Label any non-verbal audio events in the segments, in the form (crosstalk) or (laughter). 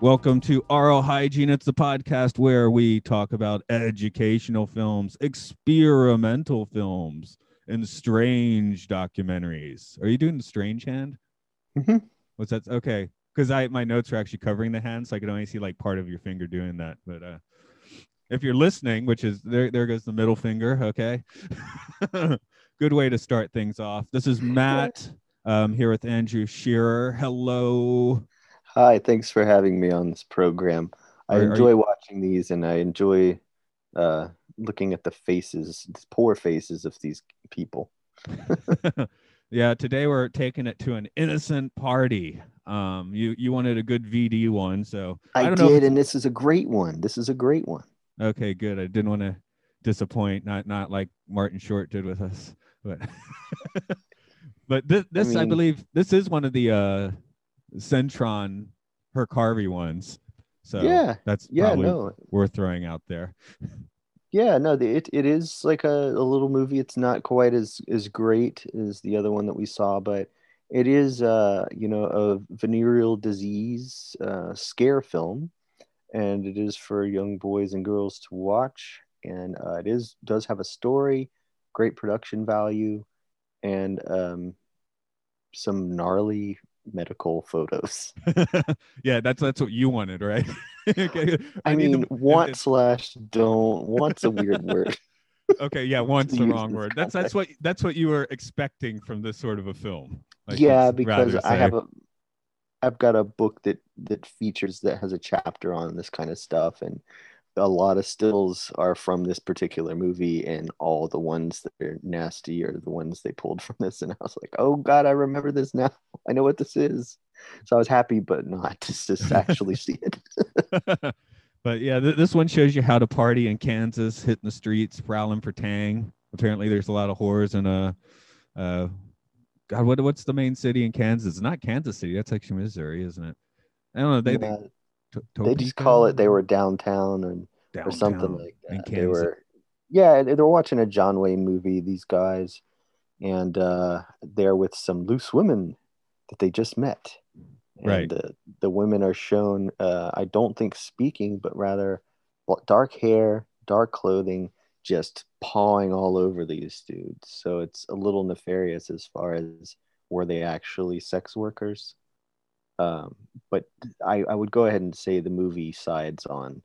Welcome to Oral Hygiene. It's the podcast where we talk about educational films, experimental films, and strange documentaries. Are you doing the strange hand? Mhm. What's that? Okay, because I my notes are actually covering the hand, so I can only see like part of your finger doing that. But uh, if you're listening, which is there, there goes the middle finger. Okay, (laughs) good way to start things off. This is Matt. Um, here with Andrew Shearer. Hello. Hi, thanks for having me on this program. I Are- are enjoy watching these and I enjoy uh, looking at the faces, these poor faces of these people. (laughs) (laughs) yeah, today we're taking it to an innocent party. Um, you you wanted a good VD one, so I, don't know. if did, and this is a great one. This is a great one. Okay, good. I didn't want to disappoint, not not like Martin Short did with us, but (laughs) but this this I, mean- believe this is one of the uh Centron Herk Harvey ones. So Yeah, that's Yeah, probably no, worth throwing out there. yeah, no. the- It it is like a, a little movie. It's not quite as as great as the other one that we saw, but it is uh you know a venereal disease uh, scare film, and it is for young boys and girls to watch. And uh, it is does have a story, great production value, and um, some gnarly medical photos. (laughs) yeah, that's that's what you wanted, right? (laughs) okay. I, need mean, want slash don't. Want's a weird word. (laughs) okay yeah once the wrong word that's that's what that's what you were expecting from this sort of a film Like, yeah, because I have a I've got a book that that features that has a chapter on this kind of stuff and a lot of stills are from this particular movie and all the ones that are nasty are the ones they pulled from this and I was like, "Oh god, I remember this now. (laughs) I know what this is." So I was happy but not (laughs) to just actually see it. (laughs) but yeah th- this one shows you how to party in kansas hitting the streets prowling for tang apparently there's a lot of whores in uh uh god what, what's the main city in kansas it's not kansas city that's actually missouri isn't it i don't know they, Yeah, They just call it they were downtown and or something Downtown like that. They were, yeah, they were watching a John Wayne movie. These guys, and uh, they're with some loose women that they just met. And, Right. uh, the women are shown. Uh, I don't think speaking, but rather dark hair, dark clothing, just pawing all over these dudes. So it's a little nefarious as far as were they actually sex workers. Um, but I, I would go ahead and say the movie sides on,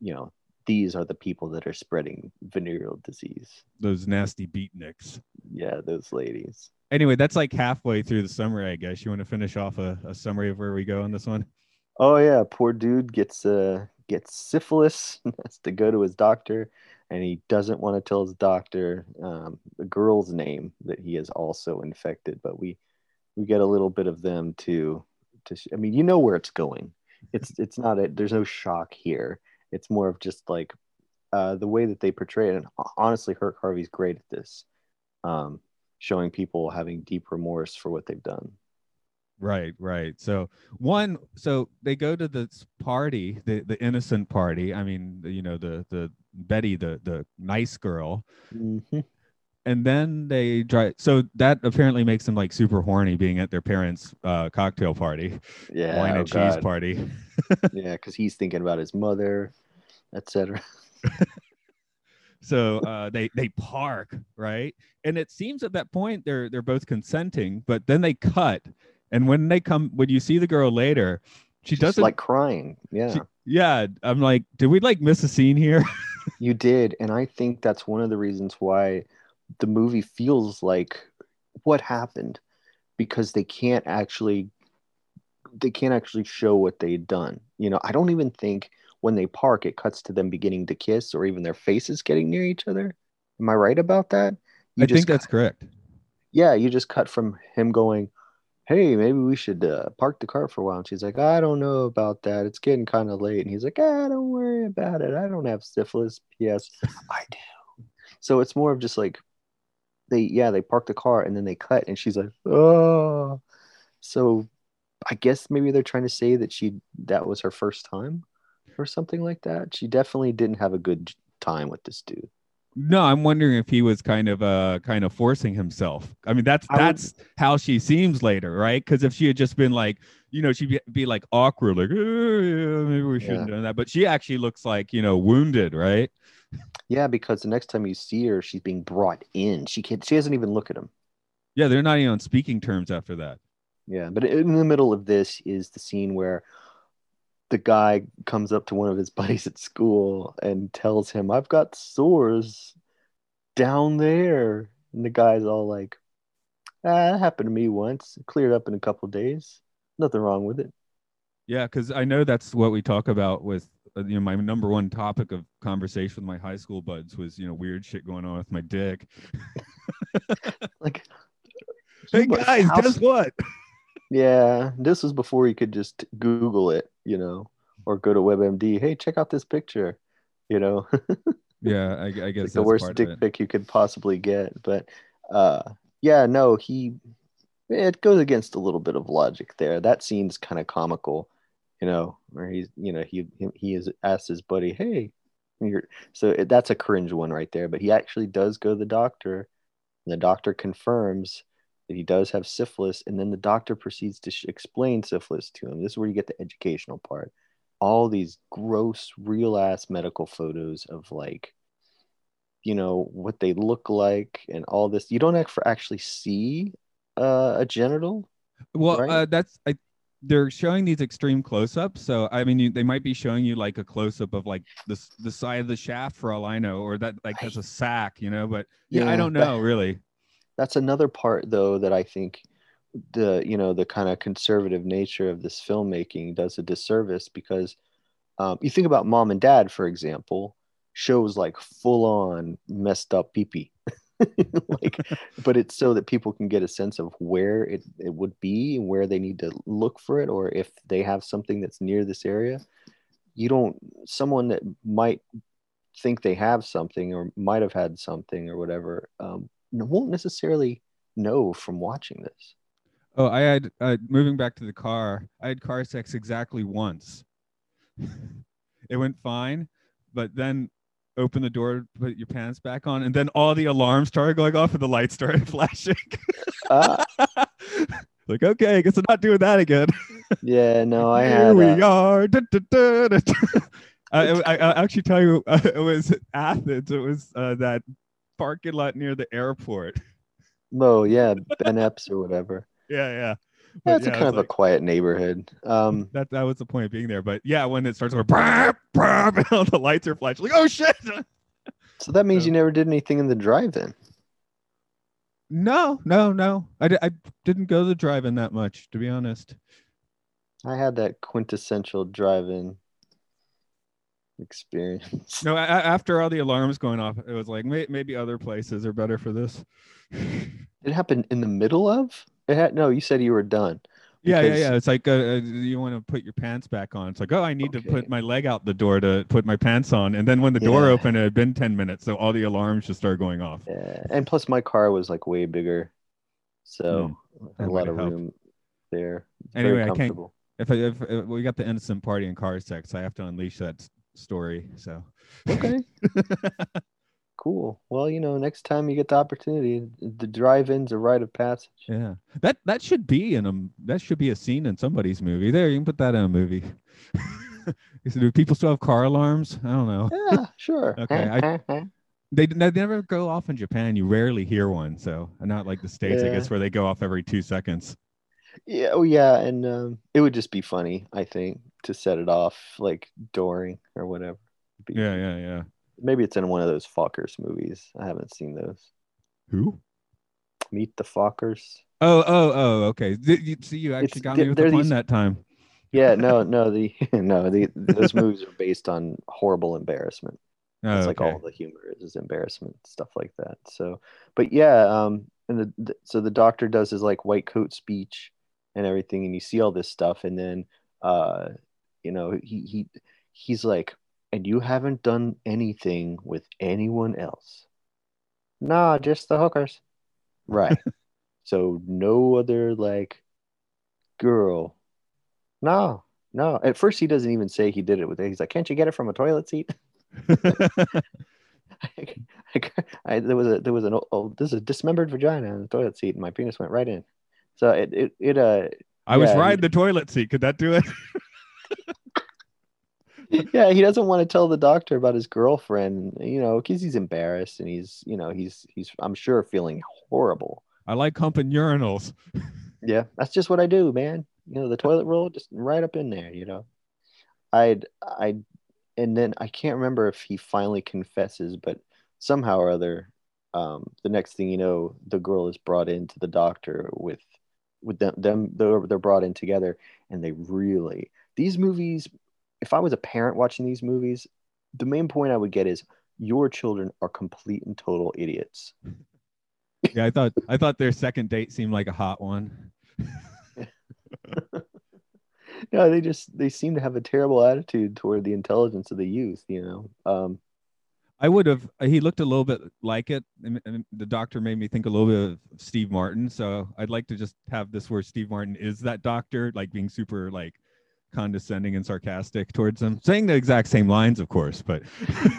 you know, these are the people that are spreading venereal disease. those nasty beatniks Yeah, those ladies. anyway that's like halfway through the summary i guess you want to finish off a, a summary of where we go on this one Oh yeah, poor dude gets uh gets syphilis, (laughs) has to go to his doctor, and he doesn't want to tell his doctor um, the girl's name that he is also infected. But we we get a little bit of them to to. sh- I mean, you know where it's going. It's it's not a. There's no shock here. It's more of just like uh, the way that they portray it. And honestly, Herk Harvey's great at this, um, showing people having deep remorse for what they've done. Right, right. So one, so they go to this party, the the innocent party. I mean, you know, the the Betty, the the nice girl, Mhm. And then they try. So that apparently makes them like super horny, being at their parents' uh, cocktail party, Yeah, wine oh and cheese party. (laughs) yeah, because he's thinking about his mother, etc. (laughs) So uh, they they park right, and it seems at that point they're they're both consenting, but then they cut, and when they come, when you see the girl later, she She's doesn't like crying. Yeah, She- yeah, I'm like, did we like miss a scene here? (laughs) you did, and I think that's one of the reasons why the movie feels like what happened because they can't actually they can't actually show what they'd done. You know, I don't even think when they park it cuts to them beginning to kiss or even their faces getting near each other. Am I right about that? You I think that's correct. yeah, you just cut from him going, hey, maybe we should uh, park the car for a while. And she's like, I don't know about that. It's getting kind of late. And he's like, ah, don't worry about it. I don't have syphilis. P.S. I do. So it's more of just like they, yeah, they park the car and then they cut, and she's like, oh. So I guess maybe they're trying to say that she that was her first time or something like that. She definitely didn't have a good time with this dude. No, I'm wondering if he was kind of uh kind of forcing himself. I mean, that's I would- that's how she seems later, right? Because if she had just been like, you know, she'd be, be like awkward, like, oh, yeah, maybe we shouldn't Yeah. do that. But she actually looks like, you know, wounded, right? Yeah, because the next time you see her, she's being brought in. She can't. She doesn't even look at him. Yeah, they're not even on speaking terms after that. Yeah, but in the middle of this is the scene where the guy comes up to one of his (laughs) buddies at school and tells him, "I've got sores down there," and the guy's all like, "Ah, that happened to me once. It cleared up in a couple days. Nothing wrong with it." Yeah, because I know that's what we talk about with you know my number one topic of conversation with my high school buds was you know weird shit going on with my dick. (laughs) Like, (laughs) Hey guys, how- guess what? (laughs) yeah, this was before you could just Google it, you know, or go to WebMD. Hey, check out this picture. You know, Yeah, I, I guess like that's the worst dick pic you could possibly get. But uh, yeah, no, he it goes against a little bit of logic there. That scene's kind of comical, you know, where he's you know he he, he is asked his buddy, hey, you're so it, that's a cringe one right there. But he actually does go to the doctor, and the doctor confirms that he does have syphilis, and then the doctor proceeds to sh- explain syphilis to him. This is where you get the educational part. All these gross, real ass medical photos of like you know what they look like and all this you don't act for actually see uh, a genital Well, right? uh, that's I. They're showing these extreme close-ups, so I mean, you, they might be showing you like a close-up of like the the side of the shaft for all I know, or that like has a sack, you know. But yeah, I don't know really. that's another part though that i think the you know the kind of conservative nature of this filmmaking does a disservice because um, you think about mom and dad for example shows like full on messed up pee (laughs) (laughs) like but it's so that people can get a sense of where it, it would be and where they need to look for it or if they have something that's near this area you don't someone that might think they have something or might have had something or whatever um, won't necessarily know from watching this Oh, I had uh, moving back to the car. I had car sex exactly once. (laughs) it went fine, but then open the door, put your pants back on, and then all the alarms started going off and the lights started (laughs) flashing. Ah. (laughs) like, okay, I guess I'm not doing that again. yeah no i Here we uh, are. Da, da, da, da, da. I, I, I'll actually tell you, uh, (laughs) it was Athens. It was uh, that parking lot near the airport. oh yeah ben epps or whatever Yeah, yeah. Yeah, But it's a yeah, kind it's of like- a quiet neighborhood um (laughs) that that was the point of being there. But yeah, when it starts going brap, brap, (laughs) and all the lights are flashing, like oh shit. (laughs) so that means So- you never did anything in the drive-in No, no, no. I, I didn't go to the drive-in that much, to be honest. i had that quintessential drive-in experience No, after all the alarms going off, it was like may- maybe other places are better for this. it happened in the middle of had no you said you were done Yeah, yeah, Because- yeah. It's like uh, uh, you want to put your pants back on. It's like, oh, I need to put my leg out the door to put my pants on. And then when the door opened, it had been 10 minutes. So all the alarms just started going off. Yeah, and plus my car was like way bigger, so That a lot of helped. room there. Anyway, I can't- If, I, if, if we got the innocent party and car sex, I have to unleash that story. So, Okay, (laughs) cool. Well, you know, next time you get the opportunity, the drive-in's a rite of passage. yeah, that that should be in a that should be a scene in somebody's movie. There, you can put that in a movie. (laughs) Do people still have car alarms? I don't know. Yeah, sure. (laughs) Okay, They, they never go off in Japan. You rarely hear one. So not like the states, I guess, where they go off every two seconds. yeah, oh yeah, and um, it would just be funny, I think, to set it off like Doring or whatever. Be- Yeah, yeah, yeah. Maybe it's in one of those Fockers movies. I haven't seen those. Who? Meet the Fockers. Oh, oh, oh. Okay. See, you actually It's- got me with the these- that time. Yeah, no, no, the (laughs) no, the those movies are based on horrible embarrassment. Oh, It's like okay. all the humor is, is embarrassment stuff like that. So, but yeah, um, and the, the so the doctor does his like white coat speech, and everything, and you see all this stuff, and then uh, you know, he he he's like, and you haven't done anything with anyone else. Nah, just the hookers. Right. (laughs) so no other like girl. No, no. At first he doesn't even say he did it with it. He's like, Can't you get it from a toilet seat? (laughs) I, there was a there was an oh, this is a dismembered vagina in the toilet seat and my penis went right in. So it it, it uh I was riding he- the toilet seat. Could that do it? (laughs) yeah, he doesn't want to tell the doctor about his girlfriend, you know, because he's embarrassed and he's, you know, he's he's I'm sure feeling horrible. I like humping urinals. (laughs) Yeah, that's just what I do, man. You know, the toilet roll just right up in there, you know. I'd I and then I can't remember if he finally confesses, but somehow or other, um, the next thing you know, the girl is brought into the doctor with with them them they're, they're brought in together and they really these movies if I was a parent watching these movies, the main point I would get is your children are complete and total idiots. (laughs) Yeah, I thought I thought their second date seemed like a hot one. (laughs) no, they just they seem to have a terrible attitude toward the intelligence of the youth. You know, um, I would have. He looked a little bit like it, and, and the doctor made me think a little bit of Steve Martin. So I'd like to just have this where Steve Martin is that doctor, like being super like condescending and sarcastic towards him, saying the exact same lines, of course, but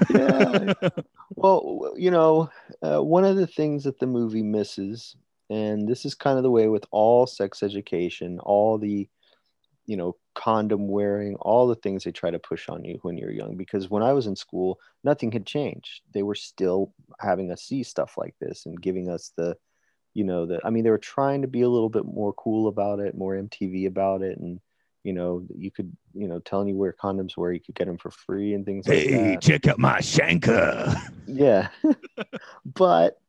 Yeah. (laughs) well, you know, uh, one of the things that the movie misses, and this is kind of the way with all sex education, all the, you know, condom wearing, all the things they try to push on you when you're young. Because when I was in school, nothing had changed. They were still having us see stuff like this and giving us the, you know, that I mean, they were trying to be a little bit more cool about it, more MTV about it, and you know, you could, you know, telling you where condoms were, you could get them for free and things like that. Hey, check out my shanker. Yeah. (laughs) but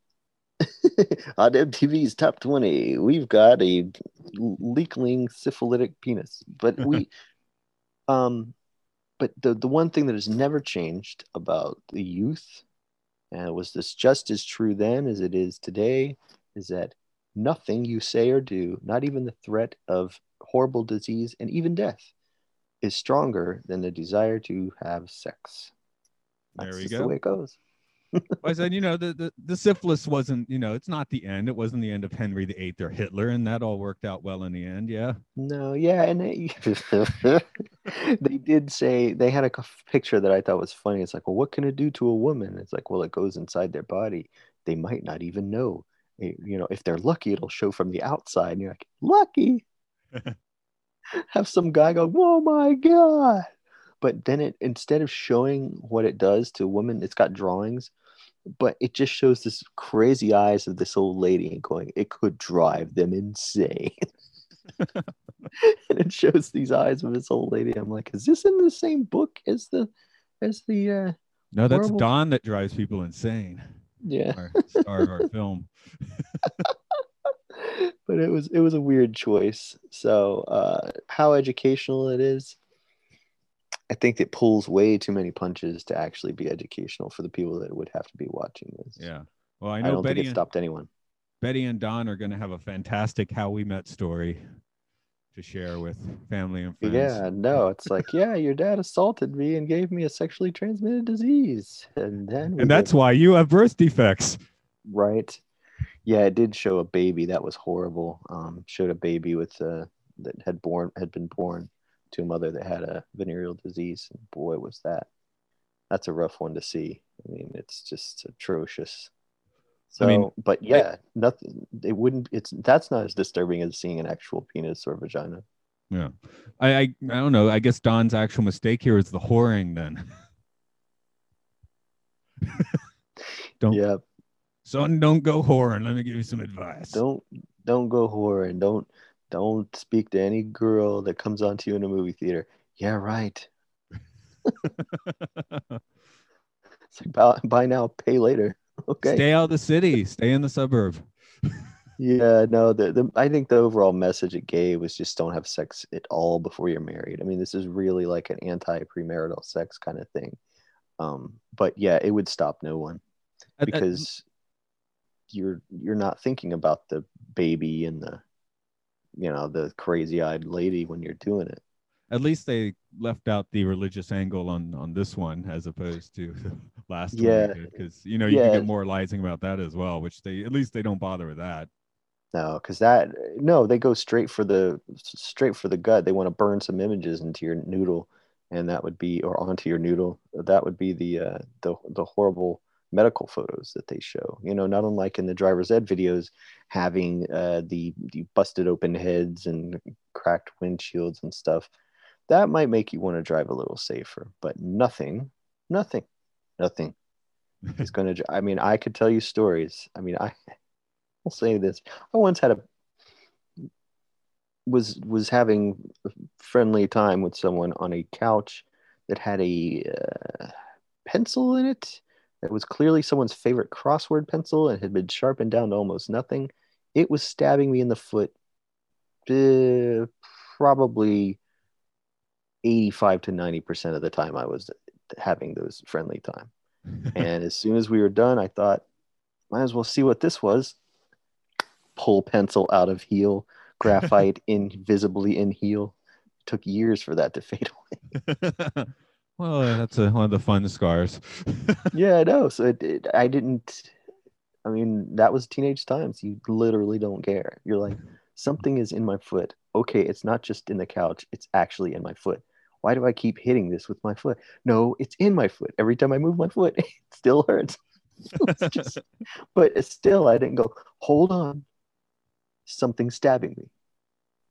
(laughs) on MTV's top 20, we've got a leakling syphilitic penis. But we (laughs) um but the the one thing that has never changed about the youth and was this just as true then as it is today is that nothing you say or do, not even the threat of horrible disease and even death, is stronger than the desire to have sex. There That's we just go. the way it goes. I said, you know, the, the the syphilis wasn't, you know, it's not the end. It wasn't the end of Henry VIII or Hitler, and that all worked out well in the end. Yeah. No, yeah, and they, (laughs) they did say they had a picture that I thought was funny. It's like, well, what can it do to a woman? It's like, well, it goes inside their body. They might not even know. Eh, You know, if they're lucky, it'll show from the outside. And you're like, lucky. (laughs) Have some guy go, oh my god! But then it instead of showing what it does to a woman, it's got drawings, but it just shows this crazy eyes of this old lady and going, it could drive them insane. (laughs) and it shows these eyes of this old lady. I'm like, is this in the same book as the as the uh No, that's Horrible. Don that drives people insane. yeah. Our star of our film. (laughs) (laughs) but it was it was a weird choice. So uh how educational it is, I think it pulls way too many punches to actually be educational for the people that would have to be watching this. Yeah. Well, I I, know don't Betty think it and, stopped anyone. Betty and Don are going to have a fantastic how we met story to share with family and friends. Yeah, no, it's like, (laughs) yeah, your dad assaulted me and gave me a sexually transmitted disease. And then And that's did- why you have birth defects. right. Yeah, it did show a baby that was horrible. Um, showed a baby with uh, that had born had been born to a mother that had a venereal disease. And boy, was that that's a rough one to see. I mean, it's just atrocious. So, I mean, but yeah, nothing. It wouldn't. It's that's not as disturbing as seeing an actual penis or vagina. Yeah. I, I I don't know. I guess Don's actual mistake here is the whoring then. (laughs) Don't- Yeah, Son, don't go whoring. Let me give you some advice. don't don't go whoring. Don't don't speak to any girl that comes onto you in a movie theater. Yeah, right. (laughs) It's like buy, buy now, pay later. (laughs) Okay. Stay out of the city. Stay in the suburb. (laughs) Yeah, no, the, the I think the overall message it gave was just don't have sex at all before you're married. I mean, this is really like an anti premarital sex kind of thing. Um, but yeah, it would stop no one because you're you're not thinking about the baby and the you know the crazy-eyed lady when you're doing it. At least they left out the religious angle on on this one as opposed to (laughs) last Yeah. one because you know you Yeah. can get moralizing about that as well, which they at least they don't bother with that. No, because that no, they go straight for the straight for the gut. They want to burn some images into your noodle, and that would be or onto your noodle. That would be the uh, the the horrible medical photos that they show. You know, not unlike in the driver's ed videos, having uh, the the busted open heads and cracked windshields and stuff. That might make you want to drive a little safer, but nothing, nothing, nothing (laughs) is going to. I mean, I could tell you stories. I mean, I (laughs) will say this. I once had a was was having friendly time with someone on a couch that had a uh, pencil in it that was clearly someone's favorite crossword pencil and had been sharpened down to almost nothing. It was stabbing me in the foot uh, probably 85 to 90% of the time I was having those friendly time. (laughs) And as soon as we were done, I thought, might as well see what this was. Pull pencil out of heel, graphite (laughs) invisibly in heel. took years for that to fade away. (laughs) well, that's a, one of the fun scars. (laughs) yeah, I know. So it, it, I didn't. I mean, that was teenage times. You literally don't care. You're like, something is in my foot. Okay, it's not just in the couch. It's actually in my foot. Why do I keep hitting this with my foot? No, it's in my foot. Every time I move my foot, (laughs) it still hurts. (laughs) Just, but still, I didn't go. Hold on, something stabbing me.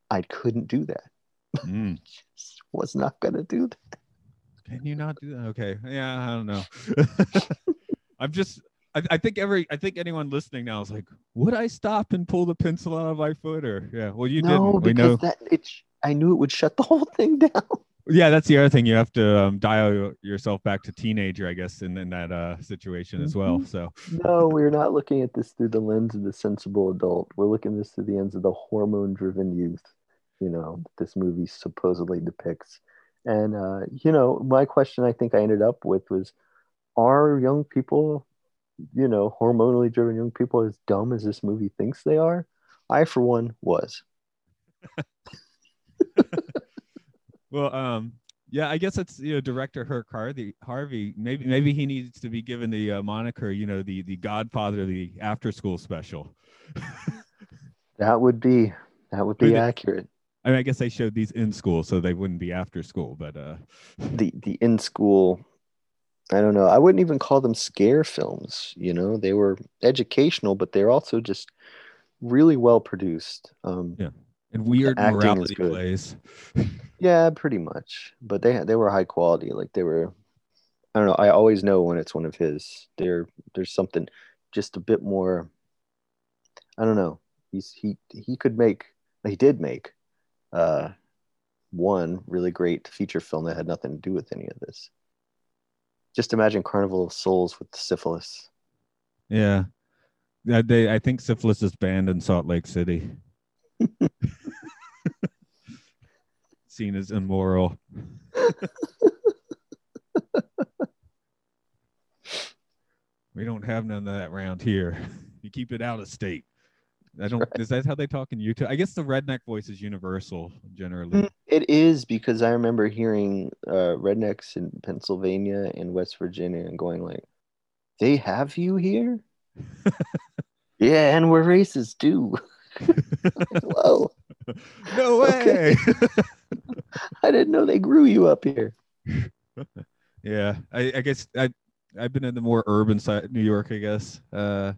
I couldn't do that. Mm. Just was not gonna do that. Can you not do that? Okay. Yeah, I don't know. (laughs) I'm just I, I think every I think anyone listening now is like, would I stop and pull the pencil out of my foot? Or yeah, well you no, didn't. We because know. that it. I knew it would shut the (laughs) whole thing down. Yeah, that's the other thing. You have to um, dial yourself back to teenager, I guess, in, in that uh, situation as well. Mhm. So No, we're not looking at this through the lens of the sensible adult. We're looking at this through the lens of the hormone-driven youth. You know, that this movie supposedly depicts. And uh, you know, my question I think I ended up with was, are young people, you know, hormonally driven young people as dumb as this movie thinks they are? I, for one, was. (laughs) well, um, yeah, I guess it's you know director Herk Harvey. Harvey, maybe maybe he needs to be given the uh, moniker, you know, the the Godfather of the after school special. (laughs) That would be that would be accurate. I mean, I guess they showed these in school, so they wouldn't be after school, but uh, (laughs) the the in school i don't know. I wouldn't even call them scare films you know? They were educational but they're also just really well produced. Um Yeah. and weird morality plays. (laughs) yeah pretty much. But they they were high quality. Like they were i don't know. I always know when it's one of his. There there's something just a bit more i don't know. He's he he could make he did make uh one really great feature film that had nothing to do with any of this just imagine carnival of souls with syphilis Yeah. They I think syphilis is banned in Salt Lake City. (laughs) Seen as immoral. (laughs) we don't have none of that around here. You keep it out of state. I don't (laughs) is that how they talk in Utah? I guess the redneck voice is universal generally. It is because I remember hearing uh, rednecks in Pennsylvania and West Virginia and going like, "They have you here? (laughs) yeah, and we're racist too." (laughs) Whoa! no way. I didn't know they grew you up here. yeah. I, I guess I I've been in the more urban side New York, I guess. Uh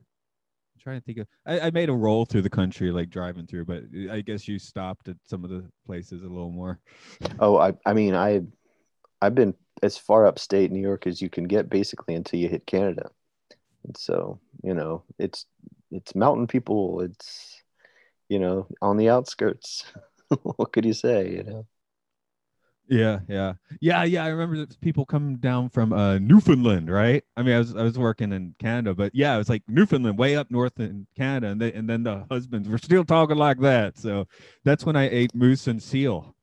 trying to think of I, I made a roll through the country like driving through, but uh, I guess you stopped at some of the places a little more. Oh, I I mean I I've been as far upstate New York as you can get basically until you hit Canada. And so, you know, it's it's mountain people, it's you know, on the outskirts. (laughs) what could you say, you know? Yeah, yeah, yeah, yeah. I remember people coming down from uh, Newfoundland, right? I mean, I was I was working in Canada, but yeah, it was like Newfoundland, way up north in Canada, and they, and then the husbands were still talking like that. So that's when I ate moose and seal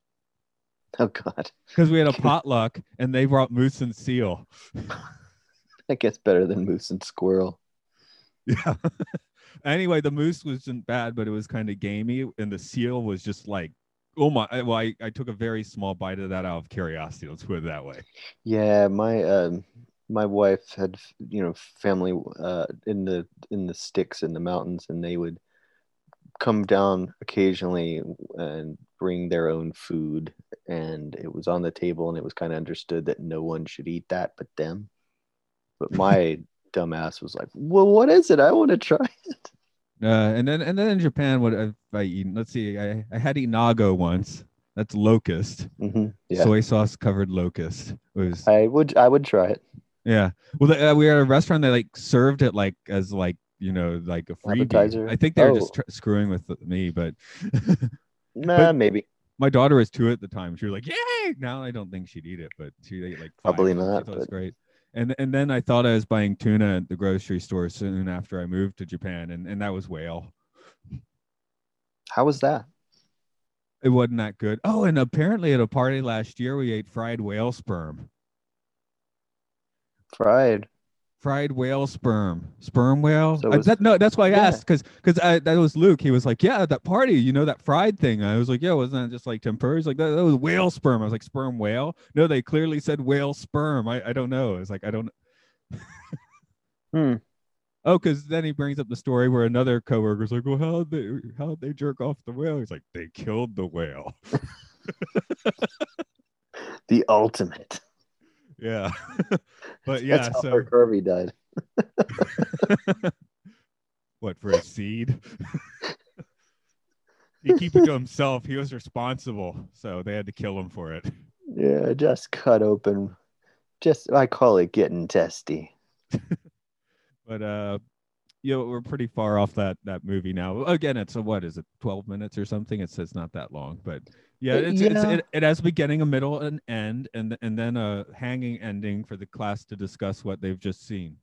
Oh god. because we had a (laughs) potluck and they brought moose and seal. (laughs) That gets better than moose and squirrel. Yeah. (laughs) anyway, the moose wasn't bad, but it was kind of gamey, and the seal was just like, oh my! Well, I, I took a very small bite of that out of curiosity. Let's put it that way. Yeah, my um my wife had you know family uh in the in the sticks in the mountains and they would come down occasionally and bring their own food and it was on the table and it was kind of understood that no one should eat that but them. But (laughs) my dumbass was like, "Well, what is it? I want to try it." Uh, and then and then in Japan, what have I eaten? Let's see. I I had inago once. That's locust, hmm Yeah. soy sauce covered locust. It was I would I would try it. Yeah. Well, the, uh, we were at a restaurant that like served it like as like you know like a freebie. Appetizer? I think they were Oh. just tr- screwing with me, but (laughs) Nah, maybe. my daughter was two at the time. She was like, "Yay!" Now I don't think she'd eat it, but she ate like five Probably of them. She not, it was but- great. And and then I thought I was buying tuna at the grocery store soon after I moved to Japan, and and that was whale. How was that? It wasn't that good. Oh, and apparently at a party last year we ate fried whale sperm. Fried. Fried whale sperm. Sperm whale? So was- that, no that's why i Yeah. asked because because that was luke. He was like yeah that party you know that fried thing. I was like yeah wasn't that just like tempura he's like that, that was whale sperm. I was like sperm whale? No they clearly said whale sperm. I, I don't know. It's like i don't (laughs) Hmm. oh because then he brings up the story where another coworker's like well how'd they how'd they jerk off the whale? He's like they killed the whale. (laughs) The ultimate. Yeah (laughs) but yeah That's so Kirby died. (laughs) what for a seed (laughs) he keep it to himself he was responsible so they had to kill him for it Yeah, just cut open. Just I call it getting testy. but uh you know we're pretty far off that that movie now. Again it's a what is it 12 minutes or something? It says not that long but yeah it's, it's it, it has a beginning a middle and end and and then a hanging ending for the class to discuss what they've just seen.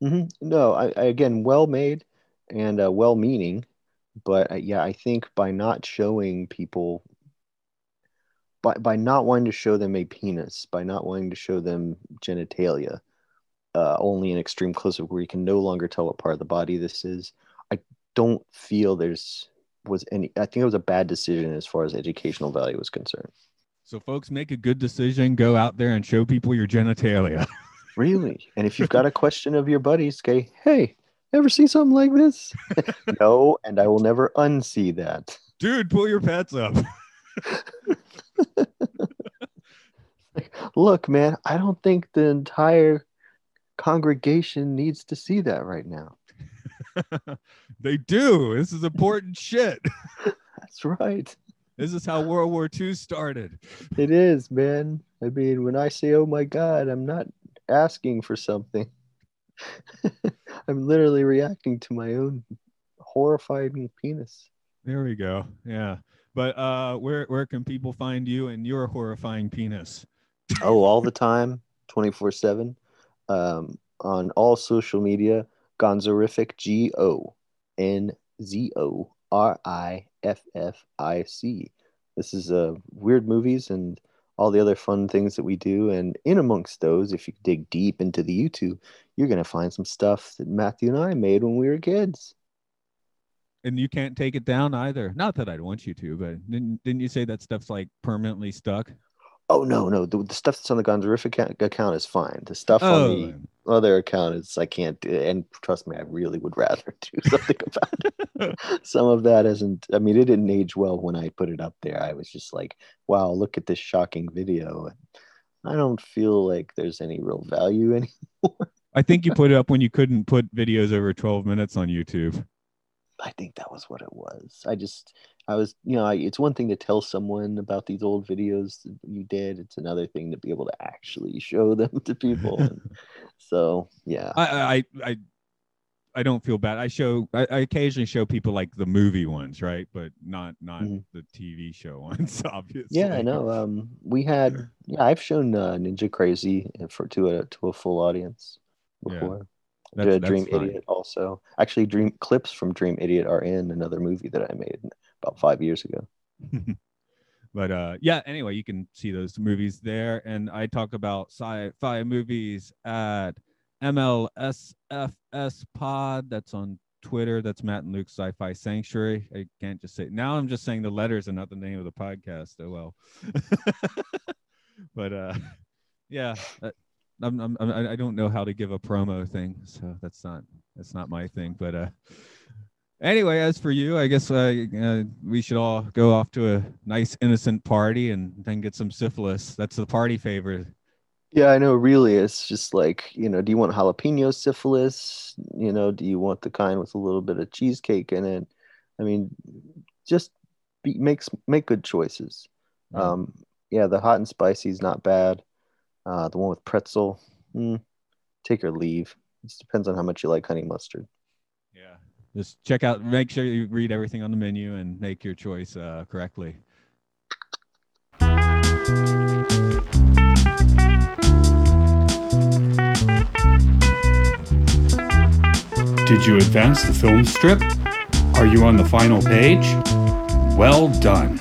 Hmm No, I, I again well made and uh, well meaning, but uh, yeah, I think by not showing people, by by not wanting to show them a penis, by not wanting to show them genitalia, uh, only in extreme close up where you can no longer tell what part of the body this is. I don't feel there's was any. I think it was a bad decision as far as educational value was concerned. so folks make a good decision go out there and show people your genitalia (laughs) Really? And if you've got a question of your buddies, say, hey, ever see something like this? (laughs) no, and I will never unsee that. dude pull your pants up (laughs) Look, man, I don't think the entire congregation needs to see that right now. (laughs) they do this is important shit (laughs) That's right. this is how world war ii started It is, man. I mean, when I say, oh my God, I'm not asking for something. (laughs) I'm literally reacting to my own horrifying penis. There we go. Yeah. But uh where where can people find you and your horrifying penis? oh, all the time, 24 7. Um, on all social media, Gonzoriffic, G O N Z O R I F F I C. This is uh, weird movies and all the other fun things that we do. And in amongst those, if you dig deep into the YouTube, you're going to find some stuff that Matthew and I made when we were kids. And you can't take it down either. Not that I'd want you to, but didn't didn't you say that stuff's like permanently stuck? Oh, no, no. The, the stuff that's on the Gonzoriffic account, account is fine. The stuff on oh, the other account is I can't do and trust me, I really would rather (laughs) do something about it. (laughs) Some of that isn't I mean, it didn't age well when I put it up there. I was just like, wow, look at this shocking video. I don't feel like there's any real value (laughs) anymore. I think you put it up when you couldn't put videos over 12 minutes on YouTube. I think that was what it was. I just I was, you know, I, it's one thing to tell someone about these old videos that you did. It's another thing to be able to actually show them (laughs) to people. And (laughs) so, yeah. I I I I don't feel bad. I show I, I occasionally show people like the movie ones, right? But not not Mhm. the TV show (laughs) ones, obviously. Yeah, I know. Um, we had, (clears throat) yeah, I've shown uh, Ninja Crazy for to a to a full audience Yeah, before. I that's- Dream fine. Idiot also. Actually, Dream clips from Dream Idiot are in another movie that I made about five years ago. (laughs) but uh yeah anyway you can see those movies there and i talk about sci-fi movies at mlsfs pod that's on Twitter. That's Matt and Luke Sci-Fi Sanctuary. I can't just say now. I'm just saying the letters and not the name of the podcast. Oh well. (laughs) but uh, yeah, uh, I'm, I'm, I'm I don't know how to give a promo thing, so that's not that's not my thing. But uh, anyway, as for you, I guess uh, uh, we should all go off to a nice innocent party and then get some syphilis. That's the party favor. Yeah, I know. Really, it's just like you know. Do you want jalapeno syphilis? You know, do you want the kind with a little bit of cheesecake in it? I mean, just be, make make good choices. Yeah. Um, yeah, the hot and spicy is not bad. Uh, the one with pretzel, mm, take or leave. It just depends on how much you like honey mustard. Just check out. Make sure you read everything on the menu and make your choice uh, correctly. Did you advance the film strip? Are you on the final page? Well done.